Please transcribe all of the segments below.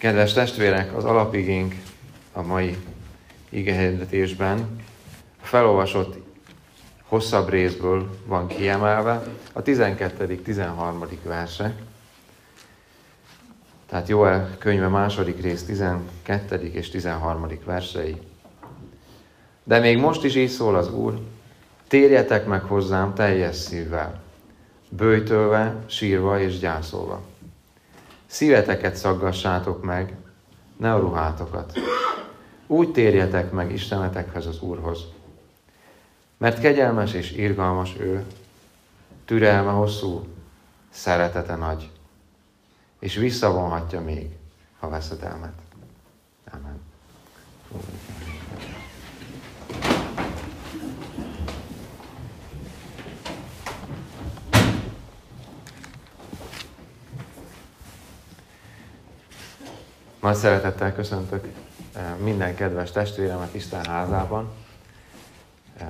Kedves testvérek, az alapigénk a mai igehirdetésben a felolvasott hosszabb részből van kiemelve a 12.-13. verse. Tehát Joel könyve második rész 12. és 13. versei. De még most is így szól az Úr, térjetek meg hozzám teljes szívvel, bőjtölve, sírva és gyászolva. Szíveteket szaggassátok meg, ne a ruhátokat. Úgy térjetek meg Istenetekhez az Úrhoz. Mert kegyelmes és irgalmas ő, türelme hosszú, szeretete nagy, és visszavonhatja még a veszedelmet. Amen. Nagy szeretettel köszöntök eh, minden kedves testvéremet Isten házában. Eh,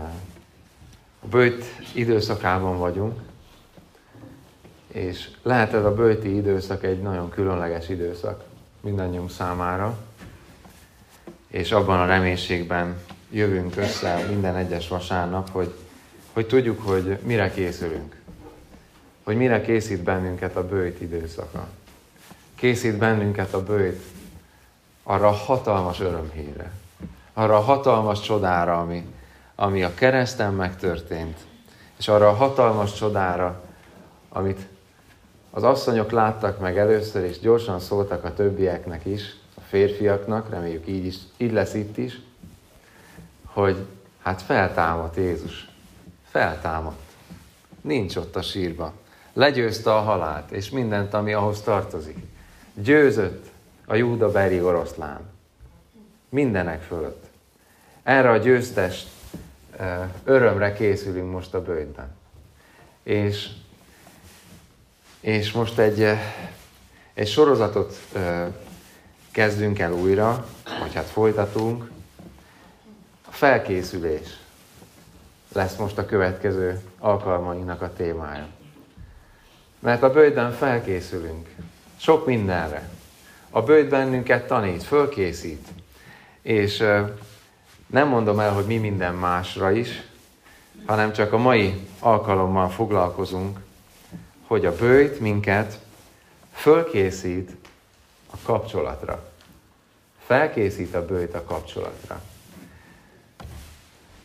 a bőjt időszakában vagyunk, és lehet ez a bőti időszak egy nagyon különleges időszak mindannyiunk számára, és abban a reménységben jövünk össze minden egyes vasárnap, hogy, hogy tudjuk, hogy mire készülünk, hogy mire készít bennünket a bőjt időszaka. Készít bennünket a bőjt arra a hatalmas örömhírre, arra a hatalmas csodára, ami, ami a kereszten megtörtént, és arra a hatalmas csodára, amit az asszonyok láttak meg először, és gyorsan szóltak a többieknek is, a férfiaknak, reméljük így, is, így lesz itt is, hogy hát feltámadt Jézus. Feltámadt. Nincs ott a sírba. Legyőzte a halált, és mindent, ami ahhoz tartozik. Győzött a Júda beri oroszlán. Mindenek fölött. Erre a győztes örömre készülünk most a bőjtben. És, és most egy, egy sorozatot kezdünk el újra, vagy hát folytatunk. A felkészülés lesz most a következő alkalmainknak a témája. Mert a bőjtben felkészülünk. Sok mindenre a bőjt bennünket tanít, fölkészít. És nem mondom el, hogy mi minden másra is, hanem csak a mai alkalommal foglalkozunk, hogy a bőjt minket fölkészít a kapcsolatra. Felkészít a bőjt a kapcsolatra.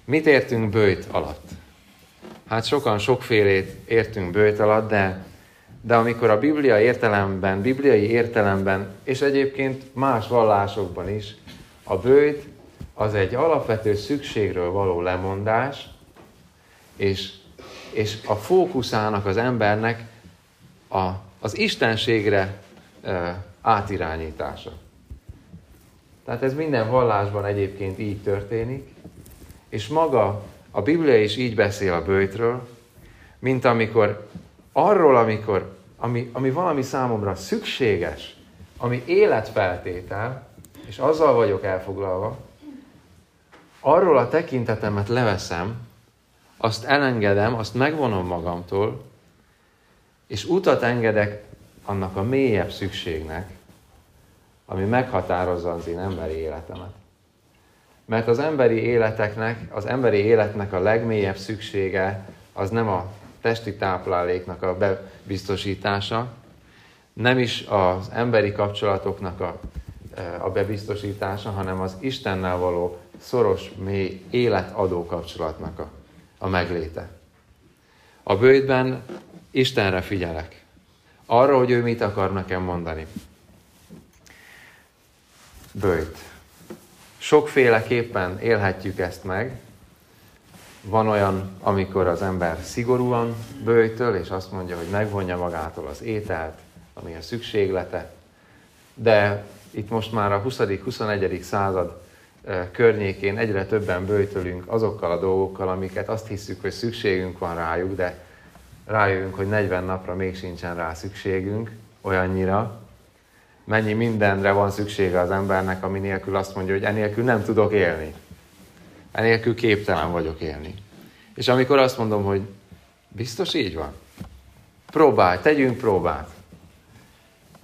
Mit értünk bőjt alatt? Hát sokan sokfélét értünk bőjt alatt, de de amikor a Biblia értelemben, bibliai értelemben, és egyébként más vallásokban is, a bőjt az egy alapvető szükségről való lemondás, és, és a fókuszának az embernek a, az istenségre e, átirányítása. Tehát ez minden vallásban egyébként így történik, és maga a Biblia is így beszél a bőjtről, mint amikor arról, amikor ami, ami valami számomra szükséges, ami életfeltétel, és azzal vagyok elfoglalva, arról a tekintetemet leveszem, azt elengedem, azt megvonom magamtól, és utat engedek annak a mélyebb szükségnek, ami meghatározza az én emberi életemet. Mert az emberi életeknek, az emberi életnek a legmélyebb szüksége az nem a testi tápláléknak a bebiztosítása, nem is az emberi kapcsolatoknak a, e, a bebiztosítása, hanem az Istennel való szoros, mély, életadó kapcsolatnak a, a megléte. A bőjtben Istenre figyelek. Arra, hogy ő mit akar nekem mondani. Bőjt. Sokféleképpen élhetjük ezt meg, van olyan, amikor az ember szigorúan bőjtöl, és azt mondja, hogy megvonja magától az ételt, ami a szükséglete. De itt most már a 20.-21. század környékén egyre többen bőjtölünk azokkal a dolgokkal, amiket azt hiszük, hogy szükségünk van rájuk, de rájövünk, hogy 40 napra még sincsen rá szükségünk olyannyira. Mennyi mindenre van szüksége az embernek, ami nélkül azt mondja, hogy enélkül nem tudok élni. Enélkül képtelen vagyok élni. És amikor azt mondom, hogy biztos így van, próbálj, tegyünk próbát.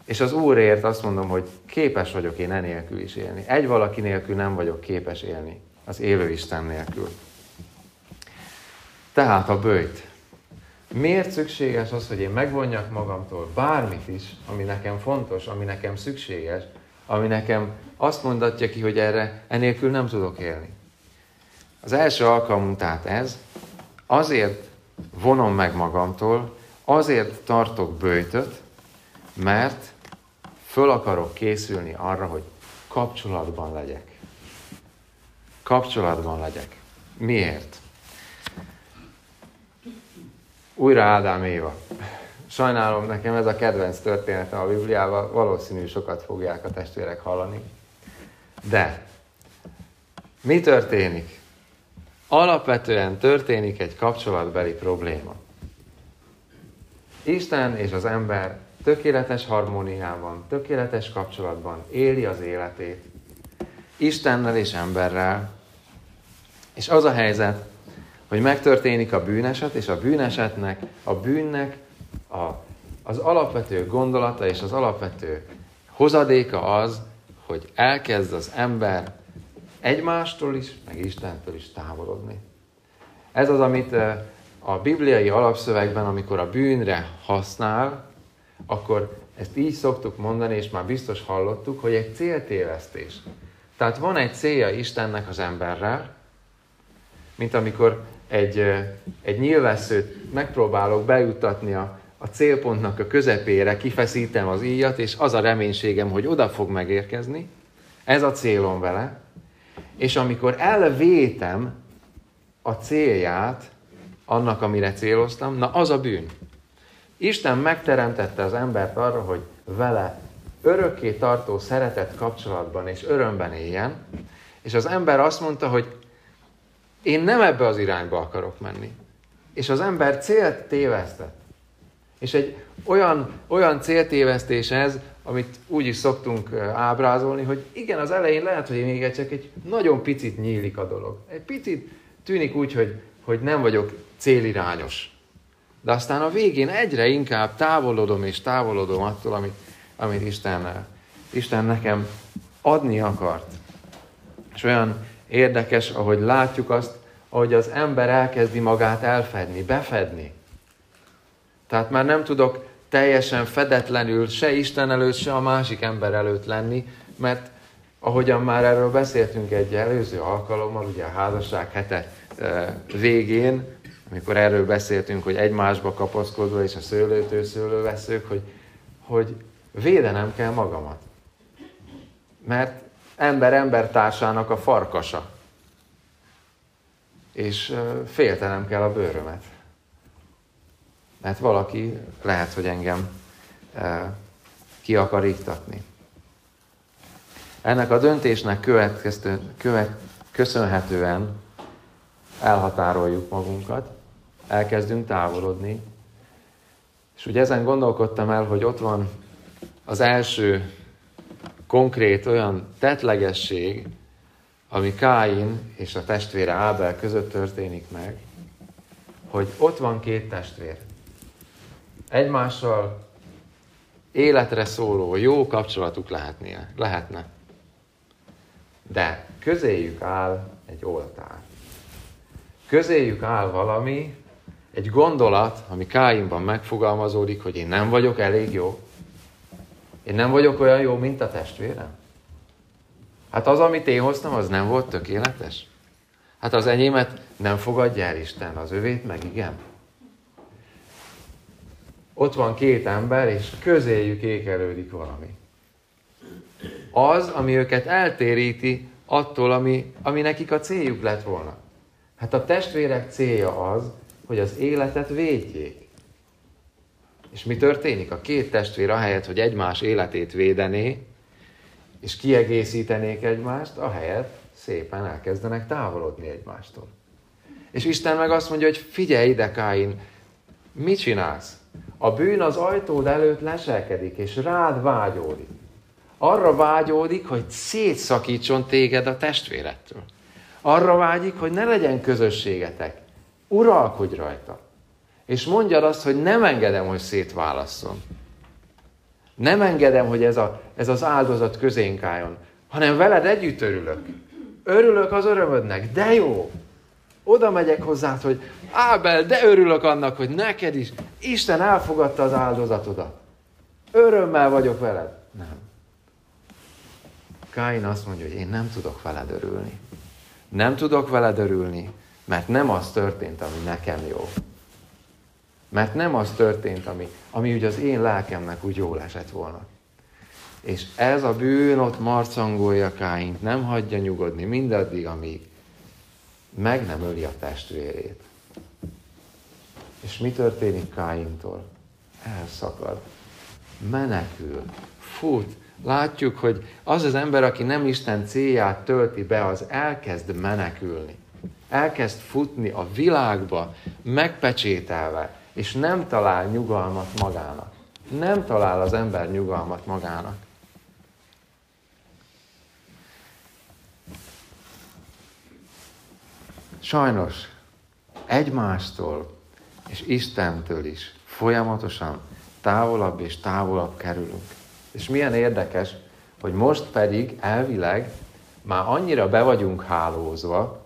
És az Úrért azt mondom, hogy képes vagyok én enélkül is élni. Egy valaki nélkül nem vagyok képes élni, az élő Isten nélkül. Tehát a bőjt. Miért szükséges az, hogy én megvonjak magamtól bármit is, ami nekem fontos, ami nekem szükséges, ami nekem azt mondatja ki, hogy erre enélkül nem tudok élni. Az első alkalmunk tehát ez, azért vonom meg magamtól, azért tartok bőjtöt, mert föl akarok készülni arra, hogy kapcsolatban legyek. Kapcsolatban legyek. Miért? Újra Ádám Éva. Sajnálom, nekem ez a kedvenc története a Bibliával, valószínű sokat fogják a testvérek hallani. De mi történik? Alapvetően történik egy kapcsolatbeli probléma. Isten és az ember tökéletes harmóniában, tökéletes kapcsolatban éli az életét, Istennel és emberrel, és az a helyzet, hogy megtörténik a bűneset, és a bűnesetnek, a bűnnek a, az alapvető gondolata és az alapvető hozadéka az, hogy elkezd az ember egymástól is, meg Istentől is távolodni. Ez az, amit a bibliai alapszövegben, amikor a bűnre használ, akkor ezt így szoktuk mondani, és már biztos hallottuk, hogy egy céltévesztés. Tehát van egy célja Istennek az emberrel, mint amikor egy, egy nyilvesszőt megpróbálok bejutatni a, a célpontnak a közepére, kifeszítem az íjat, és az a reménységem, hogy oda fog megérkezni. Ez a célom vele. És amikor elvétem a célját, annak, amire céloztam, na az a bűn. Isten megteremtette az embert arra, hogy vele örökké tartó szeretet kapcsolatban és örömben éljen, és az ember azt mondta, hogy én nem ebbe az irányba akarok menni. És az ember célt tévesztett. És egy olyan, olyan céltévesztés ez, amit úgy is szoktunk ábrázolni, hogy igen, az elején lehet, hogy még csak egy nagyon picit nyílik a dolog. Egy picit tűnik úgy, hogy, hogy nem vagyok célirányos. De aztán a végén egyre inkább távolodom és távolodom attól, amit, amit Isten, Isten nekem adni akart. És olyan érdekes, ahogy látjuk azt, ahogy az ember elkezdi magát elfedni, befedni. Tehát már nem tudok teljesen fedetlenül se Isten előtt, se a másik ember előtt lenni, mert ahogyan már erről beszéltünk egy előző alkalommal, ugye a házasság hete végén, amikor erről beszéltünk, hogy egymásba kapaszkodva és a szőlőtől szőlőveszők, hogy, hogy védenem kell magamat. Mert ember embertársának a farkasa. És féltenem kell a bőrömet. Mert valaki lehet, hogy engem ki akar iktatni. Ennek a döntésnek követ, köszönhetően elhatároljuk magunkat, elkezdünk távolodni. És ugye ezen gondolkodtam el, hogy ott van az első konkrét olyan tetlegesség, ami Káin és a testvére Ábel között történik meg, hogy ott van két testvér. Egymással életre szóló, jó kapcsolatuk lehetnie, lehetne. De közéjük áll egy oltár. Közéjük áll valami, egy gondolat, ami Káinban megfogalmazódik, hogy én nem vagyok elég jó. Én nem vagyok olyan jó, mint a testvérem. Hát az, amit én hoztam, az nem volt tökéletes. Hát az enyémet nem fogadja el Isten, az övét meg igen. Ott van két ember, és közéjük ékelődik valami. Az, ami őket eltéríti attól, ami, ami nekik a céljuk lett volna. Hát a testvérek célja az, hogy az életet védjék. És mi történik? A két testvér ahelyett, hogy egymás életét védené, és kiegészítenék egymást, ahelyett szépen elkezdenek távolodni egymástól. És Isten meg azt mondja, hogy figyelj ide, Káin, mit csinálsz? A bűn az ajtód előtt leselkedik, és rád vágyódik. Arra vágyódik, hogy szétszakítson téged a testvérettől. Arra vágyik, hogy ne legyen közösségetek. Uralkodj rajta. És mondjad azt, hogy nem engedem, hogy szétválasszon. Nem engedem, hogy ez, a, ez az áldozat közénk álljon, hanem veled együtt örülök. Örülök az örömödnek, de jó. Oda megyek hozzá, hogy Ábel, de örülök annak, hogy neked is Isten elfogadta az áldozatodat. Örömmel vagyok veled. Nem. Káin azt mondja, hogy én nem tudok veled örülni. Nem tudok veled örülni, mert nem az történt, ami nekem jó. Mert nem az történt, ami, ami úgy az én lelkemnek úgy jól esett volna. És ez a bűn ott marcangolja Káint, nem hagyja nyugodni mindaddig, amíg meg nem öli a testvérét. És mi történik Káintól? Elszakad. Menekül. Fut. Látjuk, hogy az az ember, aki nem Isten célját tölti be, az elkezd menekülni. Elkezd futni a világba, megpecsételve, és nem talál nyugalmat magának. Nem talál az ember nyugalmat magának. Sajnos egymástól és Istentől is folyamatosan távolabb és távolabb kerülünk. És milyen érdekes, hogy most pedig elvileg már annyira be vagyunk hálózva,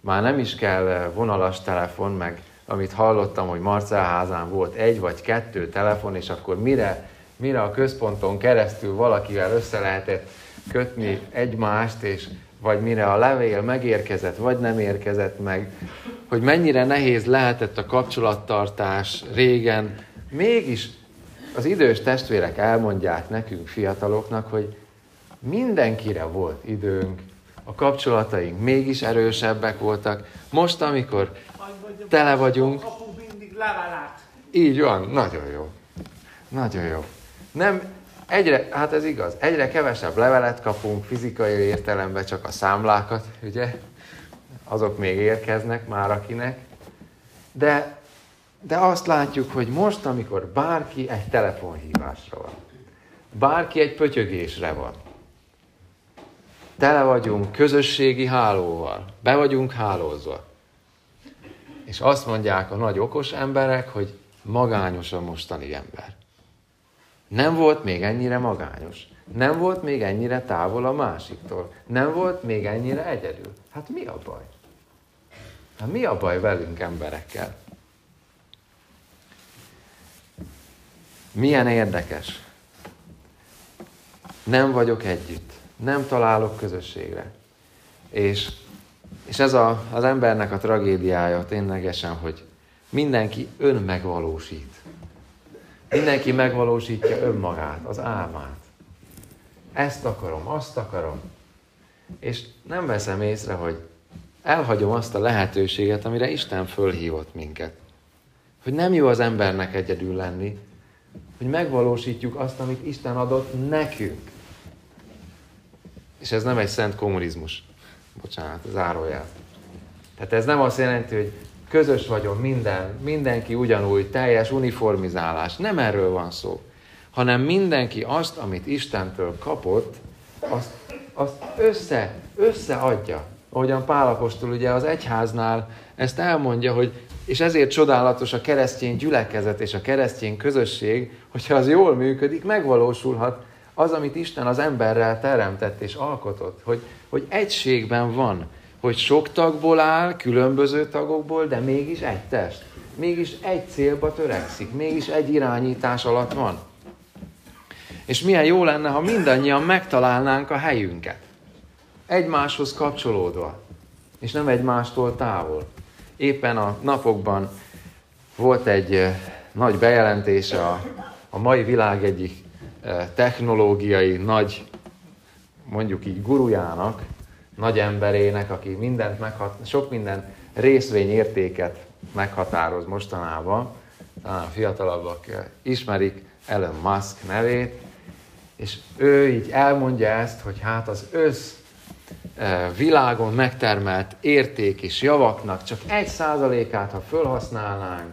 már nem is kell vonalas telefon, meg amit hallottam, hogy Marcel házán volt egy vagy kettő telefon, és akkor mire, mire a központon keresztül valakivel össze lehetett kötni egymást, és vagy mire a levél megérkezett, vagy nem érkezett meg, hogy mennyire nehéz lehetett a kapcsolattartás régen, mégis az idős testvérek elmondják nekünk, fiataloknak, hogy mindenkire volt időnk, a kapcsolataink mégis erősebbek voltak. Most, amikor tele vagyunk... Így van, nagyon jó. Nagyon jó. Nem, egyre, hát ez igaz, egyre kevesebb levelet kapunk fizikai értelemben, csak a számlákat, ugye? Azok még érkeznek már akinek. De, de azt látjuk, hogy most, amikor bárki egy telefonhívásra van, bárki egy pötyögésre van, tele vagyunk közösségi hálóval, be vagyunk hálózva. És azt mondják a nagy okos emberek, hogy magányos a mostani ember. Nem volt még ennyire magányos. Nem volt még ennyire távol a másiktól. Nem volt még ennyire egyedül. Hát mi a baj? Hát mi a baj velünk emberekkel? Milyen érdekes. Nem vagyok együtt. Nem találok közösségre. És, és ez a, az embernek a tragédiája ténylegesen, hogy mindenki önmegvalósít. Mindenki megvalósítja önmagát, az álmát. Ezt akarom, azt akarom. És nem veszem észre, hogy elhagyom azt a lehetőséget, amire Isten fölhívott minket. Hogy nem jó az embernek egyedül lenni, hogy megvalósítjuk azt, amit Isten adott nekünk. És ez nem egy szent kommunizmus. Bocsánat, zárójel. Tehát ez nem azt jelenti, hogy közös vagyon minden, mindenki ugyanúgy, teljes uniformizálás. Nem erről van szó, hanem mindenki azt, amit Istentől kapott, azt, azt össze, összeadja. Ahogyan Pálapostól ugye az egyháznál ezt elmondja, hogy és ezért csodálatos a keresztény gyülekezet és a keresztény közösség, hogyha az jól működik, megvalósulhat az, amit Isten az emberrel teremtett és alkotott, hogy, hogy egységben van hogy sok tagból áll, különböző tagokból, de mégis egy test. Mégis egy célba törekszik, mégis egy irányítás alatt van. És milyen jó lenne, ha mindannyian megtalálnánk a helyünket. Egymáshoz kapcsolódva, és nem egymástól távol. Éppen a napokban volt egy nagy bejelentése a, a mai világ egyik technológiai nagy, mondjuk így gurujának, nagy emberének, aki mindent meghat, sok minden részvényértéket meghatároz mostanában, talán a fiatalabbak ismerik Elon Musk nevét, és ő így elmondja ezt, hogy hát az össz e, világon megtermelt érték és javaknak csak egy százalékát, ha felhasználnánk,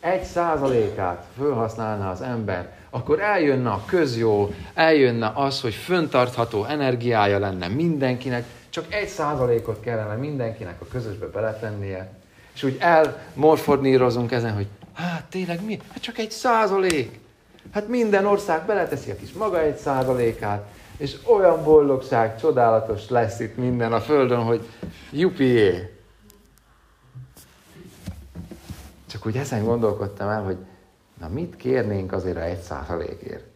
egy százalékát felhasználna az ember, akkor eljönne a közjó, eljönne az, hogy föntartható energiája lenne mindenkinek, csak egy százalékot kellene mindenkinek a közösbe beletennie, és úgy elmorfodnírozunk ezen, hogy hát tényleg mi? Hát csak egy százalék. Hát minden ország beleteszi a kis maga egy százalékát, és olyan boldogság, csodálatos lesz itt minden a Földön, hogy jupié. Csak úgy ezen gondolkodtam el, hogy na mit kérnénk azért a egy százalékért?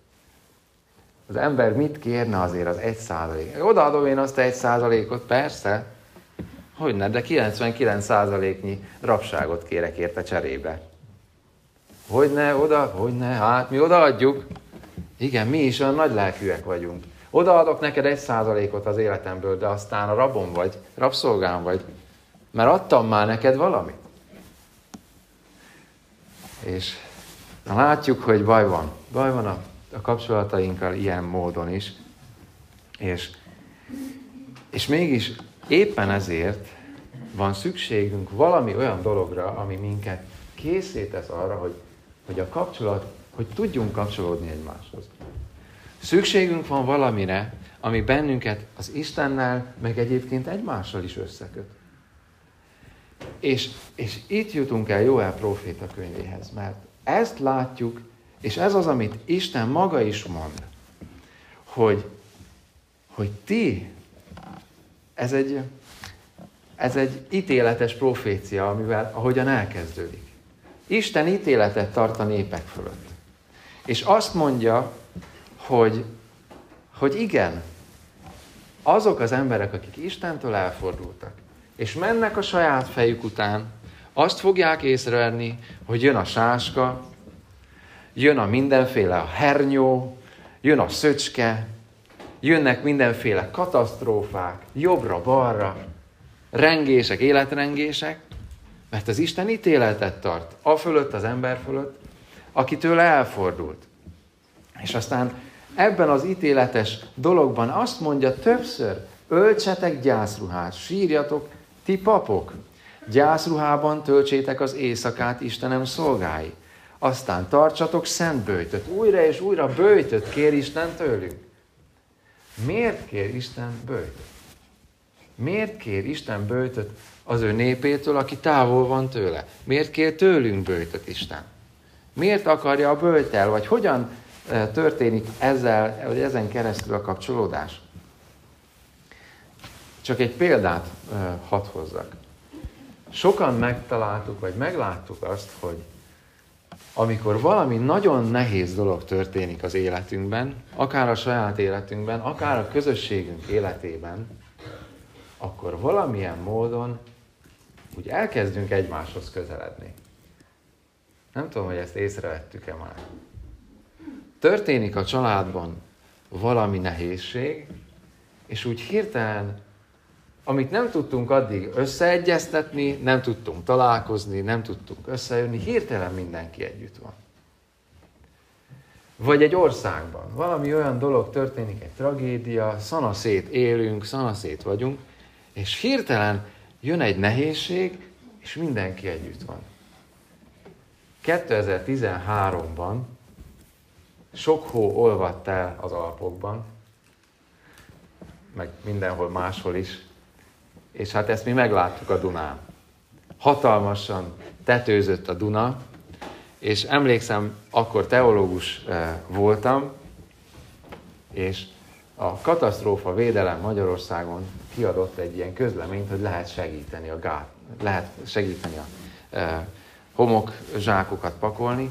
Az ember mit kérne azért az egy százalék? Odaadom én azt a egy százalékot, persze. Hogy ne, de 99 százaléknyi rabságot kérek érte cserébe. Hogy ne, oda, hogy ne, hát mi odaadjuk. Igen, mi is olyan nagy lelkűek vagyunk. Odaadok neked egy százalékot az életemből, de aztán a rabom vagy, rabszolgám vagy, mert adtam már neked valamit. És látjuk, hogy baj van. Baj van a, a kapcsolatainkkal ilyen módon is. És, és mégis éppen ezért van szükségünk valami olyan dologra, ami minket készítesz arra, hogy, hogy a kapcsolat, hogy tudjunk kapcsolódni egymáshoz. Szükségünk van valamire, ami bennünket az Istennel, meg egyébként egymással is összeköt. És, és itt jutunk el Jóel proféta könyvéhez, mert ezt látjuk, és ez az, amit Isten maga is mond, hogy, hogy ti, ez egy, ez egy ítéletes profécia, amivel, ahogyan elkezdődik. Isten ítéletet tart a népek fölött. És azt mondja, hogy, hogy igen, azok az emberek, akik Istentől elfordultak, és mennek a saját fejük után, azt fogják észrevenni, hogy jön a sáska, jön a mindenféle a hernyó, jön a szöcske, jönnek mindenféle katasztrófák, jobbra-balra, rengések, életrengések, mert az Isten ítéletet tart, a fölött, az ember fölött, akitől elfordult. És aztán ebben az ítéletes dologban azt mondja többször, öltsetek gyászruhát, sírjatok, ti papok, gyászruhában töltsétek az éjszakát Istenem szolgái. Aztán tartsatok szent bőjtöt. Újra és újra bőjtöt kér Isten tőlünk. Miért kér Isten bőjtöt? Miért kér Isten bőjtöt az ő népétől, aki távol van tőle? Miért kér tőlünk bőjtöt Isten? Miért akarja a bőjtel, vagy hogyan történik ezzel, vagy ezen keresztül a kapcsolódás? Csak egy példát hadd hozzak. Sokan megtaláltuk, vagy megláttuk azt, hogy amikor valami nagyon nehéz dolog történik az életünkben, akár a saját életünkben, akár a közösségünk életében, akkor valamilyen módon úgy elkezdünk egymáshoz közeledni. Nem tudom, hogy ezt észrevettük-e már. Történik a családban valami nehézség, és úgy hirtelen, amit nem tudtunk addig összeegyeztetni, nem tudtunk találkozni, nem tudtunk összejönni, hirtelen mindenki együtt van. Vagy egy országban valami olyan dolog történik, egy tragédia, szanaszét élünk, szanaszét vagyunk, és hirtelen jön egy nehézség, és mindenki együtt van. 2013-ban sok hó olvadt el az Alpokban, meg mindenhol máshol is, és hát ezt mi megláttuk a Dunán. Hatalmasan tetőzött a Duna, és emlékszem, akkor teológus eh, voltam, és a katasztrófa védelem Magyarországon kiadott egy ilyen közleményt, hogy lehet segíteni a gát, lehet segíteni a e, homokzsákokat pakolni,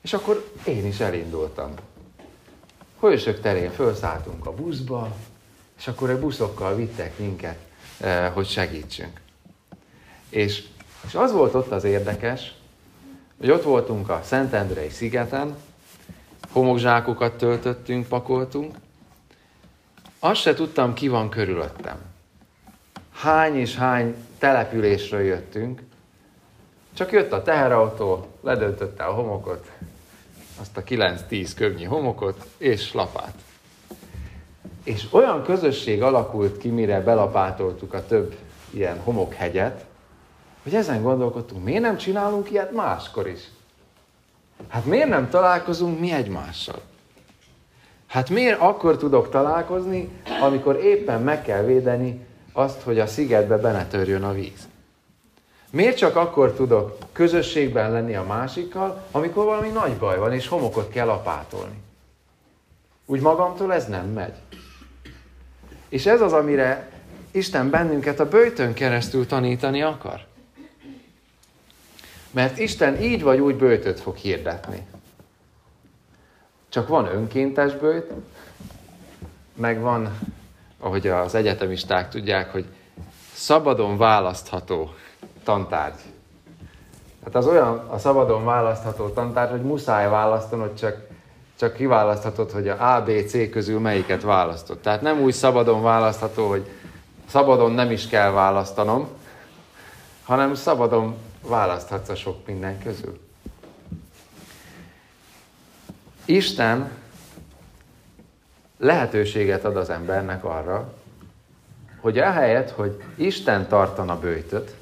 és akkor én is elindultam. Hősök terén felszálltunk a buszba, és akkor a buszokkal vittek minket, hogy segítsünk. És, és az volt ott az érdekes, hogy ott voltunk a Szentendrei szigeten, homokzsákokat töltöttünk, pakoltunk, azt se tudtam, ki van körülöttem. Hány és hány településről jöttünk, csak jött a teherautó, ledöntötte a homokot, azt a 9-10 köbnyi homokot, és lapát. És olyan közösség alakult ki, mire belapátoltuk a több ilyen homokhegyet, hogy ezen gondolkodtunk, miért nem csinálunk ilyet máskor is? Hát miért nem találkozunk mi egymással? Hát miért akkor tudok találkozni, amikor éppen meg kell védeni azt, hogy a szigetbe be ne törjön a víz? Miért csak akkor tudok közösségben lenni a másikkal, amikor valami nagy baj van, és homokot kell apátolni? Úgy magamtól ez nem megy. És ez az, amire Isten bennünket a bőjtön keresztül tanítani akar. Mert Isten így vagy úgy bőjtöt fog hirdetni. Csak van önkéntes bőjt, meg van, ahogy az egyetemisták tudják, hogy szabadon választható tantárgy. Hát az olyan a szabadon választható tantárgy, hogy muszáj választanod, csak, csak kiválaszthatod, hogy a A, B, C közül melyiket választod. Tehát nem úgy szabadon választható, hogy szabadon nem is kell választanom, hanem szabadon választhatsz a sok minden közül. Isten lehetőséget ad az embernek arra, hogy ahelyett, hogy Isten tartana bőjtöt,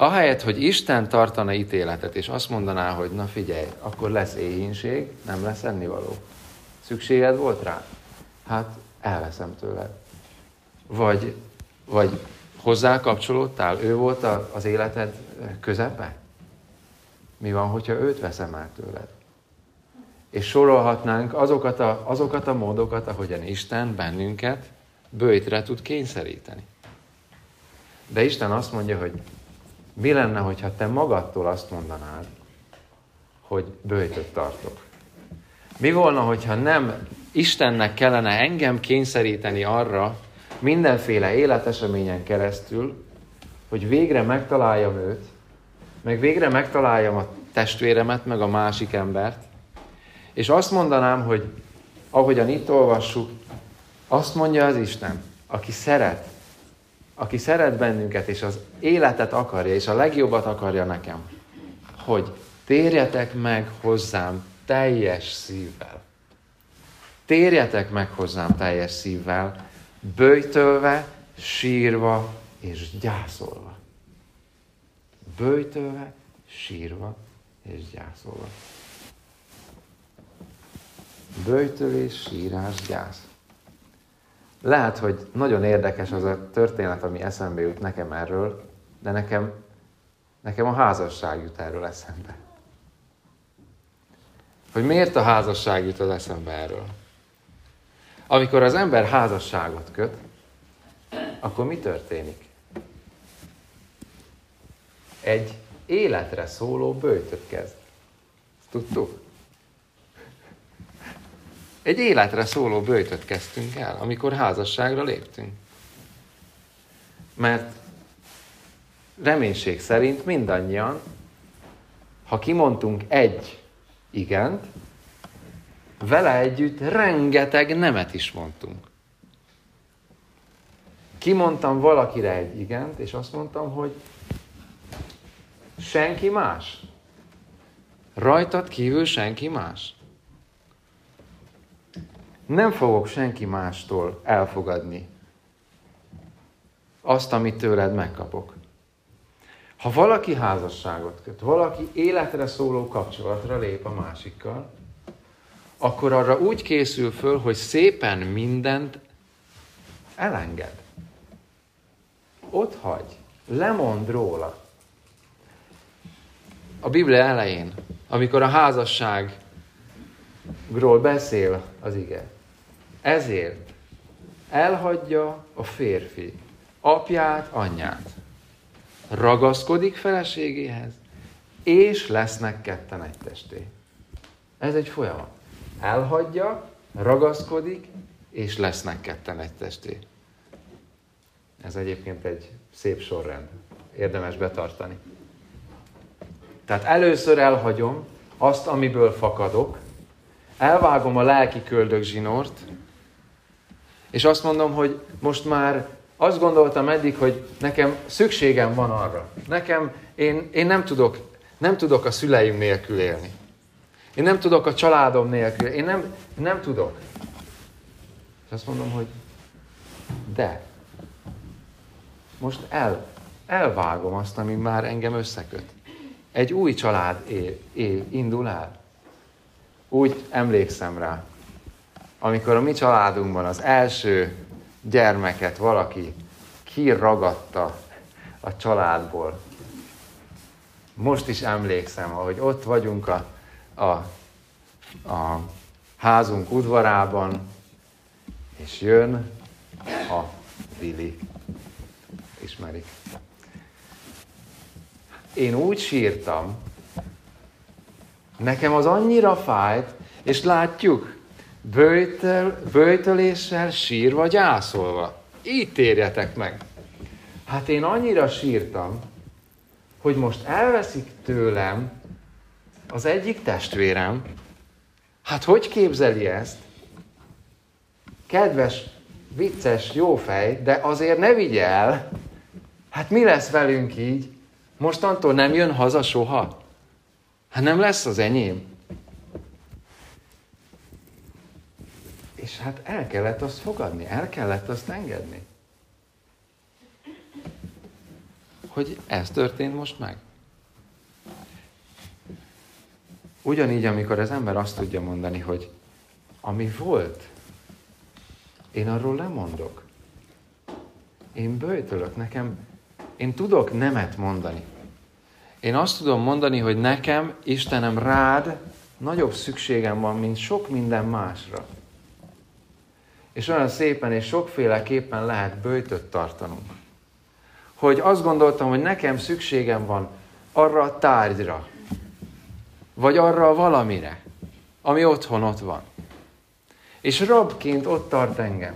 ahelyett, hogy Isten tartana ítéletet, és azt mondaná, hogy na figyelj, akkor lesz éhínség, nem lesz ennivaló. Szükséged volt rá? Hát elveszem tőled. Vagy, vagy hozzá kapcsolódtál? Ő volt az életed közepe? Mi van, hogyha őt veszem el tőled? És sorolhatnánk azokat a, azokat a módokat, ahogyan Isten bennünket bőjtre tud kényszeríteni. De Isten azt mondja, hogy mi lenne, hogyha te magadtól azt mondanád, hogy bőjtöt tartok? Mi volna, hogyha nem Istennek kellene engem kényszeríteni arra, mindenféle életeseményen keresztül, hogy végre megtaláljam őt, meg végre megtaláljam a testvéremet, meg a másik embert, és azt mondanám, hogy ahogyan itt olvassuk, azt mondja az Isten, aki szeret, aki szeret bennünket, és az életet akarja, és a legjobbat akarja nekem, hogy térjetek meg hozzám teljes szívvel. Térjetek meg hozzám teljes szívvel, bőjtölve, sírva és gyászolva. Bőjtölve, sírva és gyászolva. Bőjtölés, sírás, gyász. Lehet, hogy nagyon érdekes az a történet, ami eszembe jut nekem erről, de nekem, nekem a házasság jut erről eszembe. Hogy miért a házasság jut az eszembe erről? Amikor az ember házasságot köt, akkor mi történik? Egy életre szóló bőjtöt kezd. Tudtuk? Egy életre szóló bőjtöt kezdtünk el, amikor házasságra léptünk. Mert reménység szerint mindannyian, ha kimondtunk egy igent, vele együtt rengeteg nemet is mondtunk. Kimondtam valakire egy igent, és azt mondtam, hogy senki más. Rajtad kívül senki más. Nem fogok senki mástól elfogadni azt, amit tőled megkapok. Ha valaki házasságot köt, valaki életre szóló kapcsolatra lép a másikkal, akkor arra úgy készül föl, hogy szépen mindent elenged. Ott hagy. Lemond róla. A Biblia elején, amikor a házasságról beszél az ige, ezért elhagyja a férfi apját, anyját, ragaszkodik feleségéhez, és lesznek ketten egy testé. Ez egy folyamat elhagyja, ragaszkodik, és lesznek ketten egy testé. Ez egyébként egy szép sorrend. Érdemes betartani. Tehát először elhagyom azt, amiből fakadok, elvágom a lelki köldögzsinort, és azt mondom, hogy most már azt gondoltam eddig, hogy nekem szükségem van arra. Nekem, én, én nem, tudok, nem tudok a szüleim nélkül élni. Én nem tudok a családom nélkül. Én nem, nem tudok. És azt mondom, hogy de. Most el, elvágom azt, ami már engem összeköt. Egy új család él, él, indul el. Úgy emlékszem rá, amikor a mi családunkban az első gyermeket valaki kiragadta a családból. Most is emlékszem, ahogy ott vagyunk a, a, a házunk udvarában, és jön a Vili. Ismerik. Én úgy sírtam, nekem az annyira fájt, és látjuk, bőjtöl, bőjtöléssel sírva gyászolva. Így térjetek meg. Hát én annyira sírtam, hogy most elveszik tőlem az egyik testvérem. Hát hogy képzeli ezt? Kedves, vicces, jó fej, de azért ne vigye el. Hát mi lesz velünk így? Mostantól nem jön haza soha? Hát nem lesz az enyém. És hát el kellett azt fogadni, el kellett azt engedni. Hogy ez történt most meg. Ugyanígy, amikor az ember azt tudja mondani, hogy ami volt, én arról lemondok. Én bőjtölök, nekem, én tudok nemet mondani. Én azt tudom mondani, hogy nekem, Istenem, rád nagyobb szükségem van, mint sok minden másra. És olyan szépen és sokféleképpen lehet bőjtöt tartanunk. Hogy azt gondoltam, hogy nekem szükségem van arra a tárgyra, vagy arra a valamire, ami otthon ott van. És rabként ott tart engem.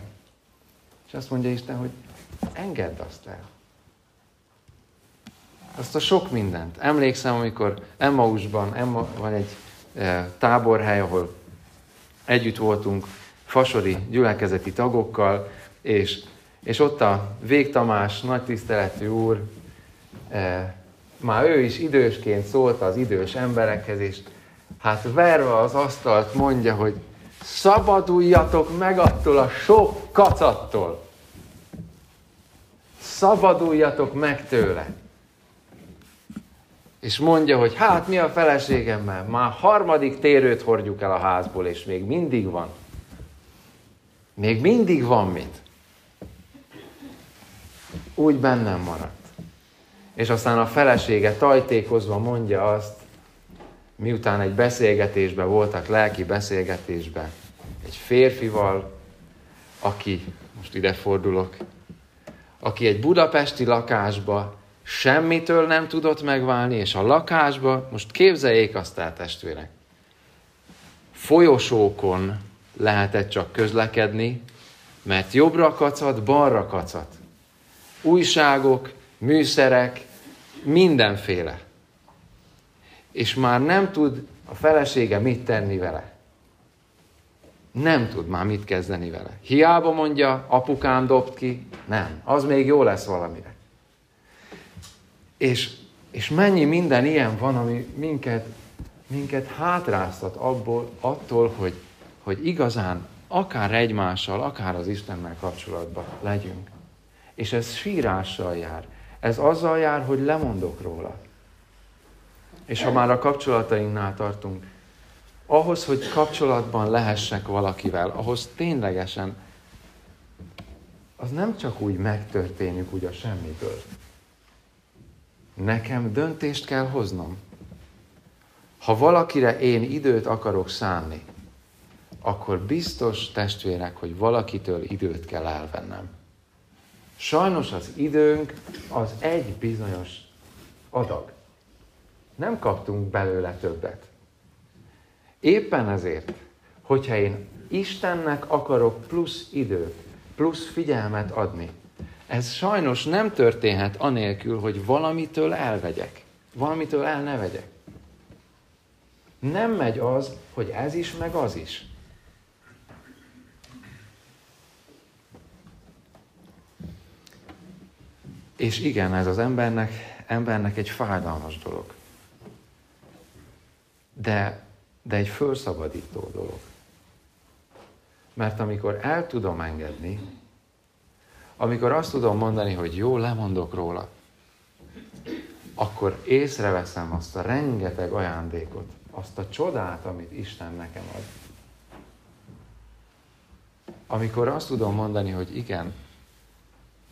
És azt mondja Isten, hogy engedd azt el. Azt a sok mindent. Emlékszem, amikor Emmausban, Emma, van egy e, táborhely, ahol együtt voltunk fasori gyülekezeti tagokkal, és, és ott a Vég Tamás, nagy tiszteletű úr, e, már ő is idősként szólt az idős emberekhez, és hát verve az asztalt mondja, hogy szabaduljatok meg attól a sok kacattól. Szabaduljatok meg tőle. És mondja, hogy hát mi a feleségemmel? Már harmadik térőt hordjuk el a házból, és még mindig van. Még mindig van mit. Úgy bennem maradt. És aztán a felesége tajtékozva mondja azt, miután egy beszélgetésben voltak, lelki beszélgetésben, egy férfival, aki, most ide fordulok, aki egy budapesti lakásba semmitől nem tudott megválni, és a lakásba, most képzeljék azt el testvérek, folyosókon lehetett csak közlekedni, mert jobbra kacat, balra kacat. Újságok, műszerek, mindenféle. És már nem tud a felesége mit tenni vele. Nem tud már mit kezdeni vele. Hiába mondja, apukám dobt ki, nem. Az még jó lesz valamire. És, és mennyi minden ilyen van, ami minket, minket hátráztat abból, attól, hogy, hogy igazán akár egymással, akár az Istennel kapcsolatban legyünk. És ez sírással jár. Ez azzal jár, hogy lemondok róla. És ha már a kapcsolatainknál tartunk, ahhoz, hogy kapcsolatban lehessek valakivel, ahhoz ténylegesen az nem csak úgy megtörténik úgy a semmiből. Nekem döntést kell hoznom. Ha valakire én időt akarok szánni, akkor biztos testvérek, hogy valakitől időt kell elvennem. Sajnos az időnk az egy bizonyos adag. Nem kaptunk belőle többet. Éppen ezért, hogyha én Istennek akarok plusz időt, plusz figyelmet adni, ez sajnos nem történhet anélkül, hogy valamitől elvegyek. Valamitől el ne vegyek. Nem megy az, hogy ez is, meg az is. És igen, ez az embernek, embernek egy fájdalmas dolog. De, de egy fölszabadító dolog. Mert amikor el tudom engedni, amikor azt tudom mondani, hogy jó, lemondok róla, akkor észreveszem azt a rengeteg ajándékot, azt a csodát, amit Isten nekem ad. Amikor azt tudom mondani, hogy igen,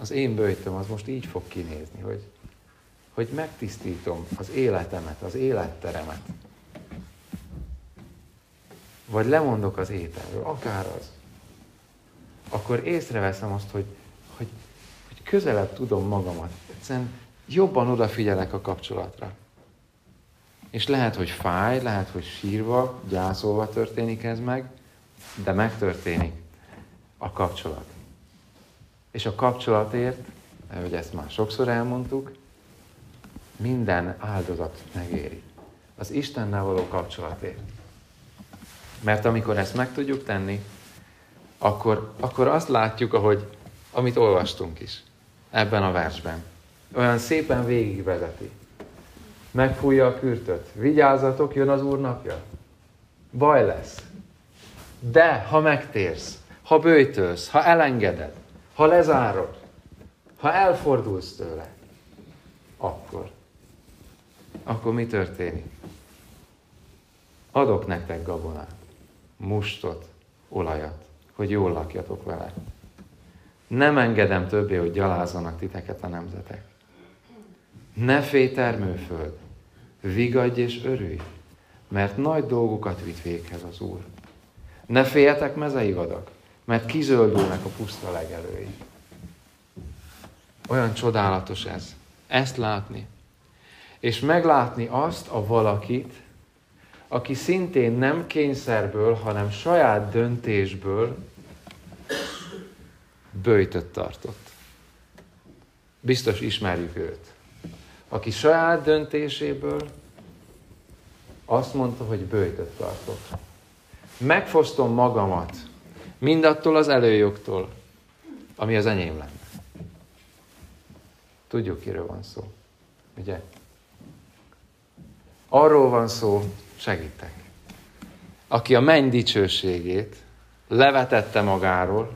az én bőjtöm az most így fog kinézni, hogy, hogy megtisztítom az életemet, az életteremet. Vagy lemondok az ételről, akár az. Akkor észreveszem azt, hogy, hogy, hogy közelebb tudom magamat. Egyszerűen jobban odafigyelek a kapcsolatra. És lehet, hogy fáj, lehet, hogy sírva, gyászolva történik ez meg, de megtörténik a kapcsolat. És a kapcsolatért, hogy ezt már sokszor elmondtuk, minden áldozat megéri. Az Istennel való kapcsolatért. Mert amikor ezt meg tudjuk tenni, akkor, akkor azt látjuk, ahogy, amit olvastunk is ebben a versben. Olyan szépen végigvezeti. Megfújja a kürtöt. Vigyázzatok, jön az Úr napja. Baj lesz. De ha megtérsz, ha bőjtölsz, ha elengeded, ha lezárod, ha elfordulsz tőle, akkor, akkor mi történik? Adok nektek gabonát, mustot, olajat, hogy jól lakjatok vele. Nem engedem többé, hogy gyalázzanak titeket a nemzetek. Ne félj termőföld, vigadj és örülj, mert nagy dolgokat vitt véghez az Úr. Ne féljetek mezei vadak, mert kizöldülnek a puszta legelői. Olyan csodálatos ez. Ezt látni. És meglátni azt a valakit, aki szintén nem kényszerből, hanem saját döntésből bőjtött tartott. Biztos ismerjük őt. Aki saját döntéséből azt mondta, hogy bőjtött tartott. Megfosztom magamat Mindattól az előjogtól, ami az enyém lenne. Tudjuk, kiről van szó. Ugye? Arról van szó, segítek, aki a menny dicsőségét levetette magáról,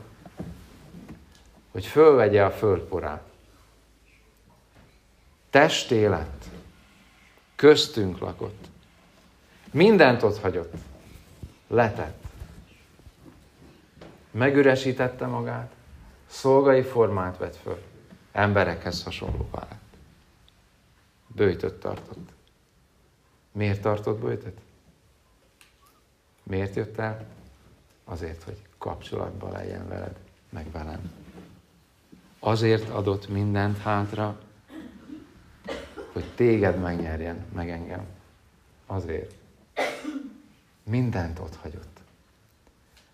hogy fölvegye a földporát. Testé lett, köztünk lakott, mindent ott hagyott, letett megüresítette magát, szolgai formát vett föl, emberekhez hasonló lett. Bőjtött tartott. Miért tartott bőjtöt? Miért jött el? Azért, hogy kapcsolatban legyen veled, meg velem. Azért adott mindent hátra, hogy téged megnyerjen, meg engem. Azért. Mindent ott hagyott.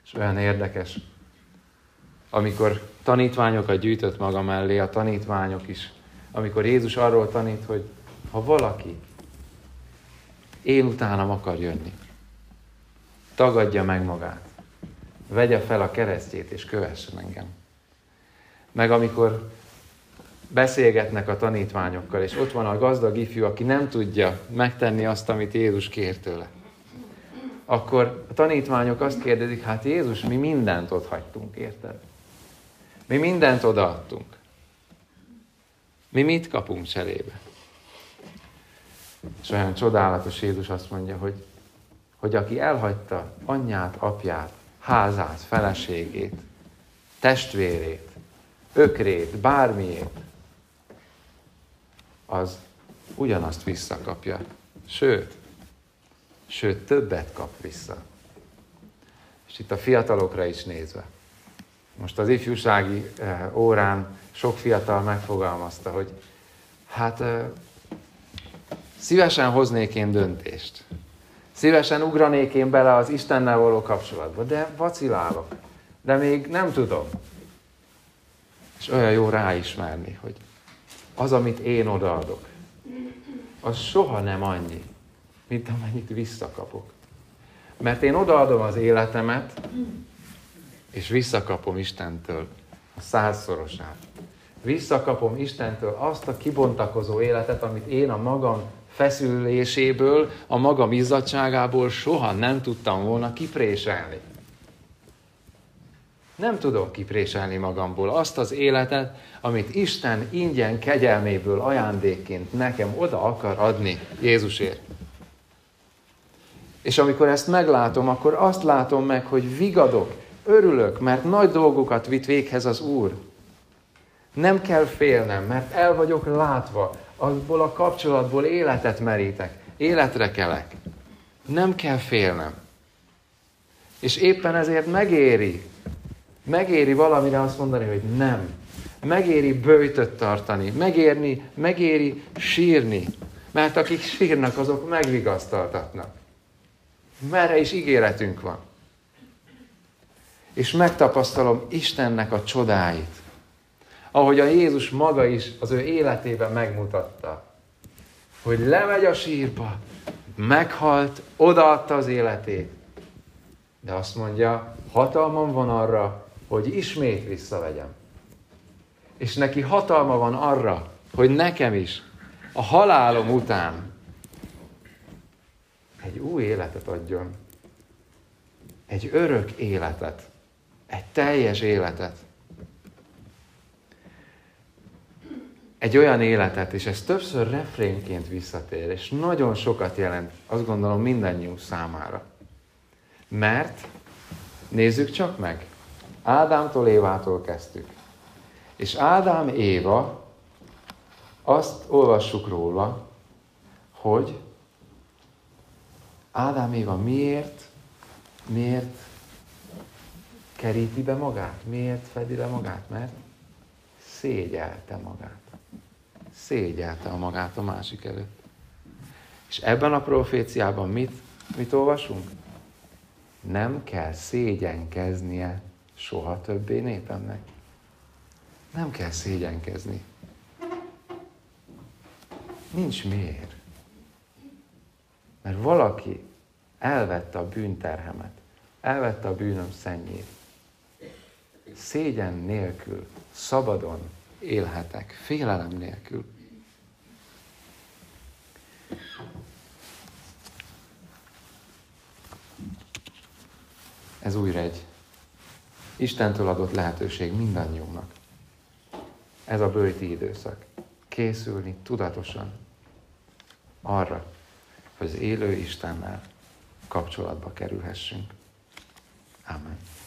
És olyan érdekes, amikor tanítványokat gyűjtött maga mellé, a tanítványok is, amikor Jézus arról tanít, hogy ha valaki én utánam akar jönni, tagadja meg magát, vegye fel a keresztjét és kövessen engem. Meg amikor beszélgetnek a tanítványokkal, és ott van a gazdag ifjú, aki nem tudja megtenni azt, amit Jézus kér tőle. Akkor a tanítványok azt kérdezik, hát Jézus, mi mindent ott hagytunk, érted? Mi mindent odaadtunk. Mi mit kapunk cserébe? És olyan csodálatos Jézus azt mondja, hogy, hogy aki elhagyta anyját, apját, házát, feleségét, testvérét, ökrét, bármiét, az ugyanazt visszakapja. Sőt, sőt, többet kap vissza. És itt a fiatalokra is nézve. Most az ifjúsági eh, órán sok fiatal megfogalmazta, hogy hát eh, szívesen hoznék én döntést. Szívesen ugranék én bele az Istennel való kapcsolatba, de vacilálok. De még nem tudom. És olyan jó ráismerni, hogy az, amit én odaadok, az soha nem annyi, mint amennyit visszakapok. Mert én odaadom az életemet, és visszakapom Istentől a százszorosát. Visszakapom Istentől azt a kibontakozó életet, amit én a magam feszüléséből, a magam izzadságából soha nem tudtam volna kipréselni. Nem tudom kipréselni magamból azt az életet, amit Isten ingyen kegyelméből ajándékként nekem oda akar adni Jézusért. És amikor ezt meglátom, akkor azt látom meg, hogy vigadok, Örülök, mert nagy dolgokat vitt véghez az Úr. Nem kell félnem, mert el vagyok látva, azból a kapcsolatból életet merítek, életre kelek. Nem kell félnem. És éppen ezért megéri, megéri valamire azt mondani, hogy nem. Megéri bőjtöt tartani, megérni, megéri sírni, mert akik sírnak, azok megvigasztaltatnak. Merre is ígéretünk van. És megtapasztalom Istennek a csodáit. Ahogy a Jézus maga is az ő életében megmutatta. Hogy lemegy a sírba, meghalt, odaadta az életét. De azt mondja, hatalmam van arra, hogy ismét visszavegyem. És neki hatalma van arra, hogy nekem is a halálom után egy új életet adjon. Egy örök életet. Egy teljes életet. Egy olyan életet, és ez többször refrénként visszatér, és nagyon sokat jelent, azt gondolom mindannyiunk számára. Mert, nézzük csak meg, Ádámtól Évától kezdtük. És Ádám Éva, azt olvassuk róla, hogy Ádám Éva miért, miért keríti be magát? Miért fedi le magát? Mert szégyelte magát. Szégyelte a magát a másik előtt. És ebben a proféciában mit, mit olvasunk? Nem kell szégyenkeznie soha többé népemnek. Nem kell szégyenkezni. Nincs miért. Mert valaki elvette a bűnterhemet, elvette a bűnöm szennyét. Szégyen nélkül, szabadon élhetek, félelem nélkül. Ez újra egy Istentől adott lehetőség mindannyiunknak. Ez a bőti időszak. Készülni tudatosan arra, hogy az élő Istennel kapcsolatba kerülhessünk. Amen.